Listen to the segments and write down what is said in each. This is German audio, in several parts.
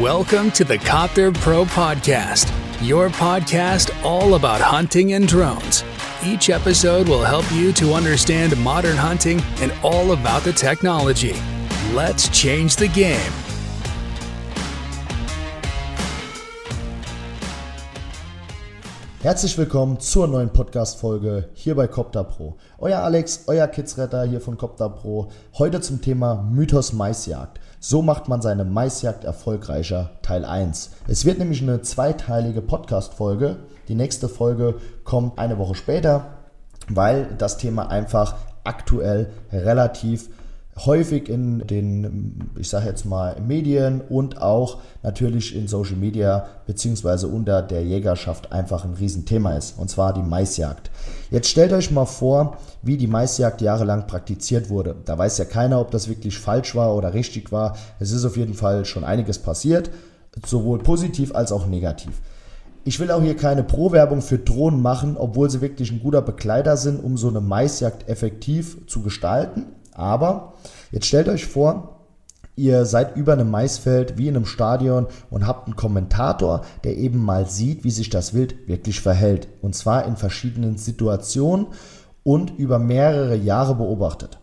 Welcome to the Copter Pro Podcast, your podcast all about hunting and drones. Each episode will help you to understand modern hunting and all about the technology. Let's change the game. Herzlich willkommen zur neuen Podcast-Folge hier bei Copter Pro. Euer Alex, euer Kidsretter hier von Copter Pro. Heute zum Thema Mythos Maisjagd. So macht man seine Maisjagd erfolgreicher, Teil 1. Es wird nämlich eine zweiteilige Podcast-Folge. Die nächste Folge kommt eine Woche später, weil das Thema einfach aktuell relativ häufig in den, ich sage jetzt mal, Medien und auch natürlich in Social Media beziehungsweise unter der Jägerschaft einfach ein Riesenthema ist, und zwar die Maisjagd. Jetzt stellt euch mal vor, wie die Maisjagd jahrelang praktiziert wurde. Da weiß ja keiner, ob das wirklich falsch war oder richtig war. Es ist auf jeden Fall schon einiges passiert, sowohl positiv als auch negativ. Ich will auch hier keine Pro-Werbung für Drohnen machen, obwohl sie wirklich ein guter Begleiter sind, um so eine Maisjagd effektiv zu gestalten. Aber jetzt stellt euch vor, ihr seid über einem Maisfeld wie in einem Stadion und habt einen Kommentator, der eben mal sieht, wie sich das Wild wirklich verhält. Und zwar in verschiedenen Situationen und über mehrere Jahre beobachtet.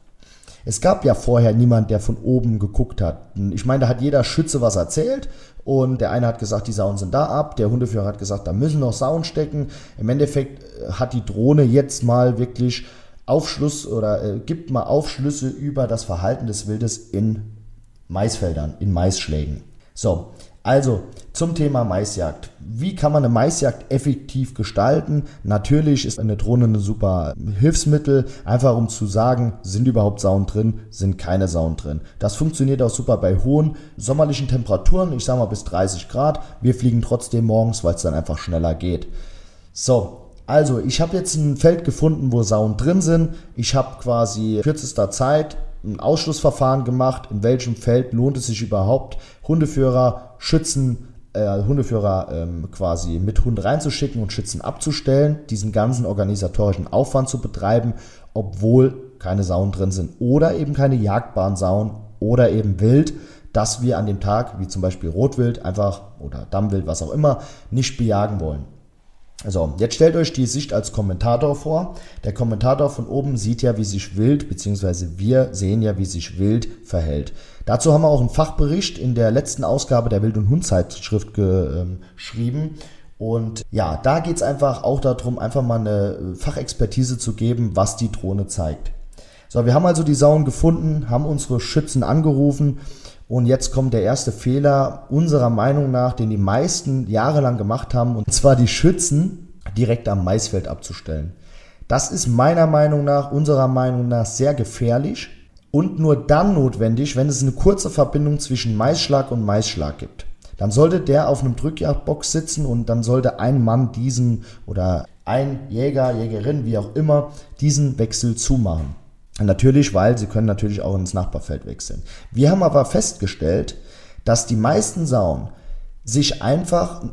Es gab ja vorher niemand, der von oben geguckt hat. Ich meine, da hat jeder Schütze was erzählt und der eine hat gesagt, die Sauen sind da ab, der Hundeführer hat gesagt, da müssen noch Sauen stecken. Im Endeffekt äh, hat die Drohne jetzt mal wirklich Aufschluss oder äh, gibt mal Aufschlüsse über das Verhalten des Wildes in Maisfeldern, in Maisschlägen. So, also zum Thema Maisjagd. Wie kann man eine Maisjagd effektiv gestalten? Natürlich ist eine Drohne ein super Hilfsmittel, einfach um zu sagen, sind überhaupt Sauen drin, sind keine Sauen drin. Das funktioniert auch super bei hohen sommerlichen Temperaturen, ich sage mal bis 30 Grad. Wir fliegen trotzdem morgens, weil es dann einfach schneller geht. So, also, ich habe jetzt ein Feld gefunden, wo Sauen drin sind. Ich habe quasi kürzester Zeit ein Ausschlussverfahren gemacht, in welchem Feld lohnt es sich überhaupt, Hundeführer, Schützen, äh, Hundeführer ähm, quasi mit Hund reinzuschicken und Schützen abzustellen, diesen ganzen organisatorischen Aufwand zu betreiben, obwohl keine Sauen drin sind oder eben keine jagdbaren Sauen oder eben Wild, dass wir an dem Tag, wie zum Beispiel Rotwild einfach oder Dammwild, was auch immer, nicht bejagen wollen. So, jetzt stellt euch die Sicht als Kommentator vor. Der Kommentator von oben sieht ja, wie sich Wild, beziehungsweise wir sehen ja, wie sich Wild verhält. Dazu haben wir auch einen Fachbericht in der letzten Ausgabe der Wild- und Hund-Zeitschrift geschrieben. Und ja, da geht's einfach auch darum, einfach mal eine Fachexpertise zu geben, was die Drohne zeigt. So, wir haben also die Sauen gefunden, haben unsere Schützen angerufen und jetzt kommt der erste Fehler unserer Meinung nach, den die meisten jahrelang gemacht haben, und zwar die Schützen direkt am Maisfeld abzustellen. Das ist meiner Meinung nach, unserer Meinung nach sehr gefährlich und nur dann notwendig, wenn es eine kurze Verbindung zwischen Maisschlag und Maisschlag gibt. Dann sollte der auf einem Drückjagdbox sitzen und dann sollte ein Mann diesen oder ein Jäger, Jägerin, wie auch immer, diesen Wechsel zumachen. Natürlich, weil sie können natürlich auch ins Nachbarfeld wechseln. Wir haben aber festgestellt, dass die meisten Sauen sich einfach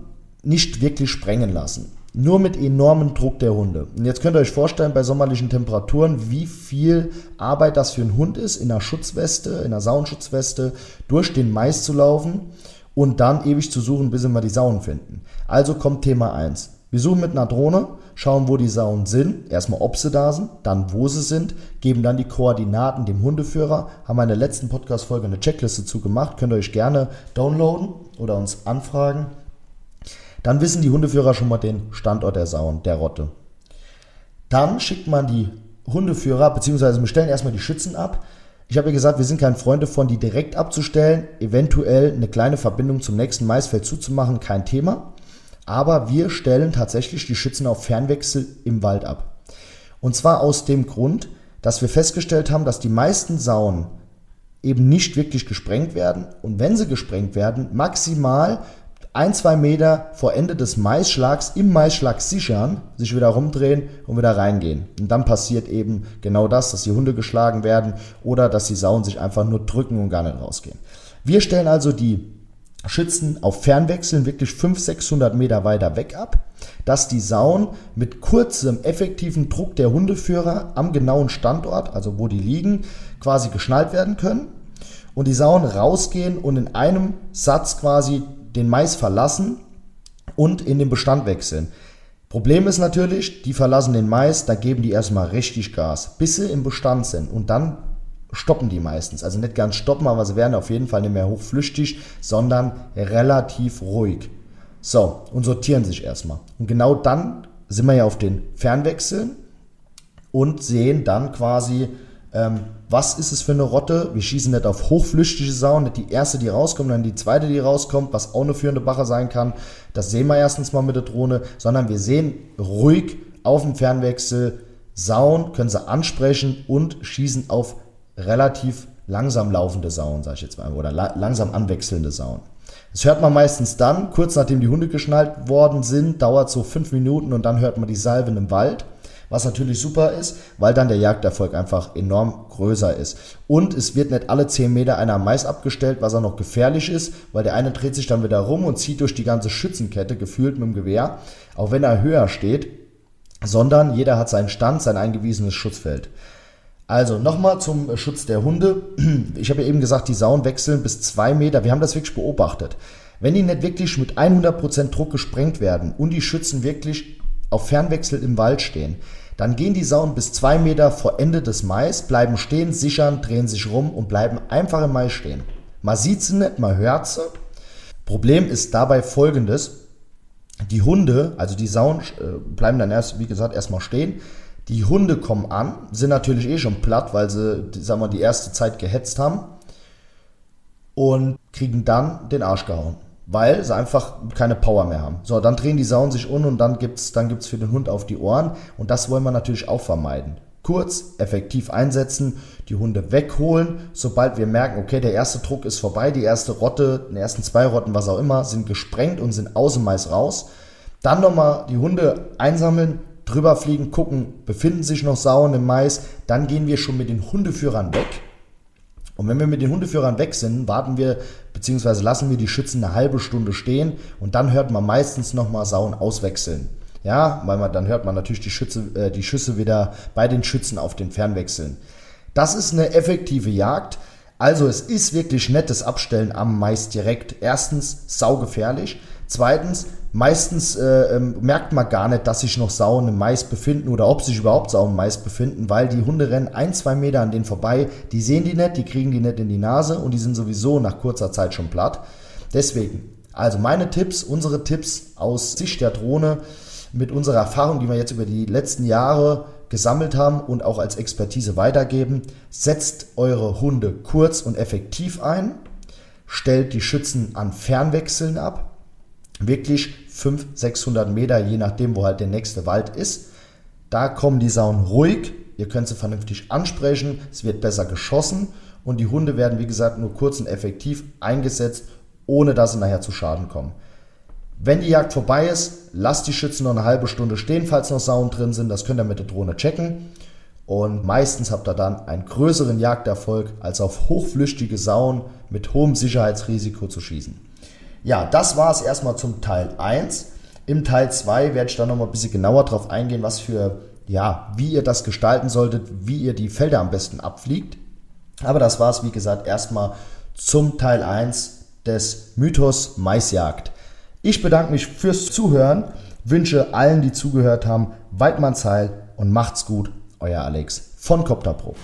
nicht wirklich sprengen lassen. Nur mit enormem Druck der Hunde. Und jetzt könnt ihr euch vorstellen, bei sommerlichen Temperaturen, wie viel Arbeit das für einen Hund ist, in einer Schutzweste, in einer Sauenschutzweste, durch den Mais zu laufen und dann ewig zu suchen, bis mal die Sauen finden. Also kommt Thema 1. Wir suchen mit einer Drohne, schauen, wo die Sauen sind, erstmal ob sie da sind, dann wo sie sind, geben dann die Koordinaten dem Hundeführer, haben in der letzten Podcast-Folge eine Checkliste zugemacht, könnt ihr euch gerne downloaden oder uns anfragen. Dann wissen die Hundeführer schon mal den Standort der Sauen, der Rotte. Dann schickt man die Hundeführer, beziehungsweise wir stellen erstmal die Schützen ab. Ich habe ja gesagt, wir sind kein Freund davon, die direkt abzustellen, eventuell eine kleine Verbindung zum nächsten Maisfeld zuzumachen, kein Thema aber wir stellen tatsächlich die Schützen auf Fernwechsel im Wald ab. Und zwar aus dem Grund, dass wir festgestellt haben, dass die meisten Sauen eben nicht wirklich gesprengt werden und wenn sie gesprengt werden, maximal ein, zwei Meter vor Ende des Maisschlags im Maisschlag sichern, sich wieder rumdrehen und wieder reingehen. Und dann passiert eben genau das, dass die Hunde geschlagen werden oder dass die Sauen sich einfach nur drücken und gar nicht rausgehen. Wir stellen also die Schützen auf Fernwechseln wirklich 500, 600 Meter weiter weg ab, dass die Sauen mit kurzem effektiven Druck der Hundeführer am genauen Standort, also wo die liegen, quasi geschnallt werden können. und die Sauen rausgehen und in einem Satz quasi den Mais verlassen und in den Bestand wechseln. Problem ist natürlich, die verlassen den Mais, da geben die erstmal richtig Gas, bis sie im Bestand sind und dann stoppen die meistens. Also nicht ganz stoppen, aber sie werden auf jeden Fall nicht mehr hochflüchtig, sondern relativ ruhig. So, und sortieren sich erstmal. Und genau dann sind wir ja auf den Fernwechseln und sehen dann quasi, ähm, was ist es für eine Rotte. Wir schießen nicht auf hochflüchtige Sauen, nicht die erste, die rauskommt, dann die zweite, die rauskommt, was auch eine führende Bache sein kann. Das sehen wir erstens mal mit der Drohne, sondern wir sehen ruhig auf dem Fernwechsel Sauen, können sie ansprechen und schießen auf relativ langsam laufende Sauen, sage ich jetzt mal, oder la langsam anwechselnde Sauen. Das hört man meistens dann, kurz nachdem die Hunde geschnallt worden sind, dauert so fünf Minuten und dann hört man die Salven im Wald. Was natürlich super ist, weil dann der Jagderfolg einfach enorm größer ist. Und es wird nicht alle 10 Meter einer Mais abgestellt, was auch noch gefährlich ist, weil der eine dreht sich dann wieder rum und zieht durch die ganze Schützenkette, gefühlt mit dem Gewehr, auch wenn er höher steht, sondern jeder hat seinen Stand, sein eingewiesenes Schutzfeld. Also nochmal zum Schutz der Hunde. Ich habe ja eben gesagt, die Sauen wechseln bis zwei Meter. Wir haben das wirklich beobachtet. Wenn die nicht wirklich mit 100% Druck gesprengt werden und die Schützen wirklich auf Fernwechsel im Wald stehen, dann gehen die Sauen bis zwei Meter vor Ende des Mais, bleiben stehen, sichern, drehen sich rum und bleiben einfach im Mais stehen. Man sieht sie nicht, man hört sie. Problem ist dabei folgendes. Die Hunde, also die Sauen, äh, bleiben dann erst, wie gesagt, erstmal stehen. Die Hunde kommen an, sind natürlich eh schon platt, weil sie, sagen wir, die erste Zeit gehetzt haben und kriegen dann den Arsch gehauen, weil sie einfach keine Power mehr haben. So, dann drehen die Sauen sich um und dann gibt's, dann gibt's für den Hund auf die Ohren und das wollen wir natürlich auch vermeiden. Kurz, effektiv einsetzen, die Hunde wegholen, sobald wir merken, okay, der erste Druck ist vorbei, die erste Rotte, die ersten zwei Rotten, was auch immer, sind gesprengt und sind aus dem Mais raus. Dann nochmal die Hunde einsammeln, drüber fliegen, gucken, befinden sich noch Sauen im Mais, dann gehen wir schon mit den Hundeführern weg. Und wenn wir mit den Hundeführern weg sind, warten wir bzw. lassen wir die Schützen eine halbe Stunde stehen und dann hört man meistens nochmal Sauen auswechseln. Ja, weil man, dann hört man natürlich die, Schütze, äh, die Schüsse wieder bei den Schützen auf den Fernwechseln. Das ist eine effektive Jagd. Also es ist wirklich nettes Abstellen am Mais direkt. Erstens saugefährlich. Zweitens Meistens äh, ähm, merkt man gar nicht, dass sich noch Sauen im Mais befinden oder ob sich überhaupt Sauen im Mais befinden, weil die Hunde rennen ein, zwei Meter an denen vorbei. Die sehen die nicht, die kriegen die nicht in die Nase und die sind sowieso nach kurzer Zeit schon platt. Deswegen, also meine Tipps, unsere Tipps aus Sicht der Drohne mit unserer Erfahrung, die wir jetzt über die letzten Jahre gesammelt haben und auch als Expertise weitergeben. Setzt eure Hunde kurz und effektiv ein, stellt die Schützen an Fernwechseln ab, wirklich 500, 600 Meter, je nachdem, wo halt der nächste Wald ist. Da kommen die Sauen ruhig, ihr könnt sie vernünftig ansprechen, es wird besser geschossen und die Hunde werden, wie gesagt, nur kurz und effektiv eingesetzt, ohne dass sie nachher zu Schaden kommen. Wenn die Jagd vorbei ist, lasst die Schützen noch eine halbe Stunde stehen, falls noch Sauen drin sind. Das könnt ihr mit der Drohne checken. Und meistens habt ihr dann einen größeren Jagderfolg, als auf hochflüchtige Sauen mit hohem Sicherheitsrisiko zu schießen. Ja, das war es erstmal zum Teil 1. Im Teil 2 werde ich dann nochmal ein bisschen genauer drauf eingehen, was für, ja, wie ihr das gestalten solltet, wie ihr die Felder am besten abfliegt. Aber das war es, wie gesagt, erstmal zum Teil 1 des Mythos Maisjagd. Ich bedanke mich fürs Zuhören, wünsche allen, die zugehört haben, Weidmanns Heil und macht's gut, euer Alex von Copter Pro.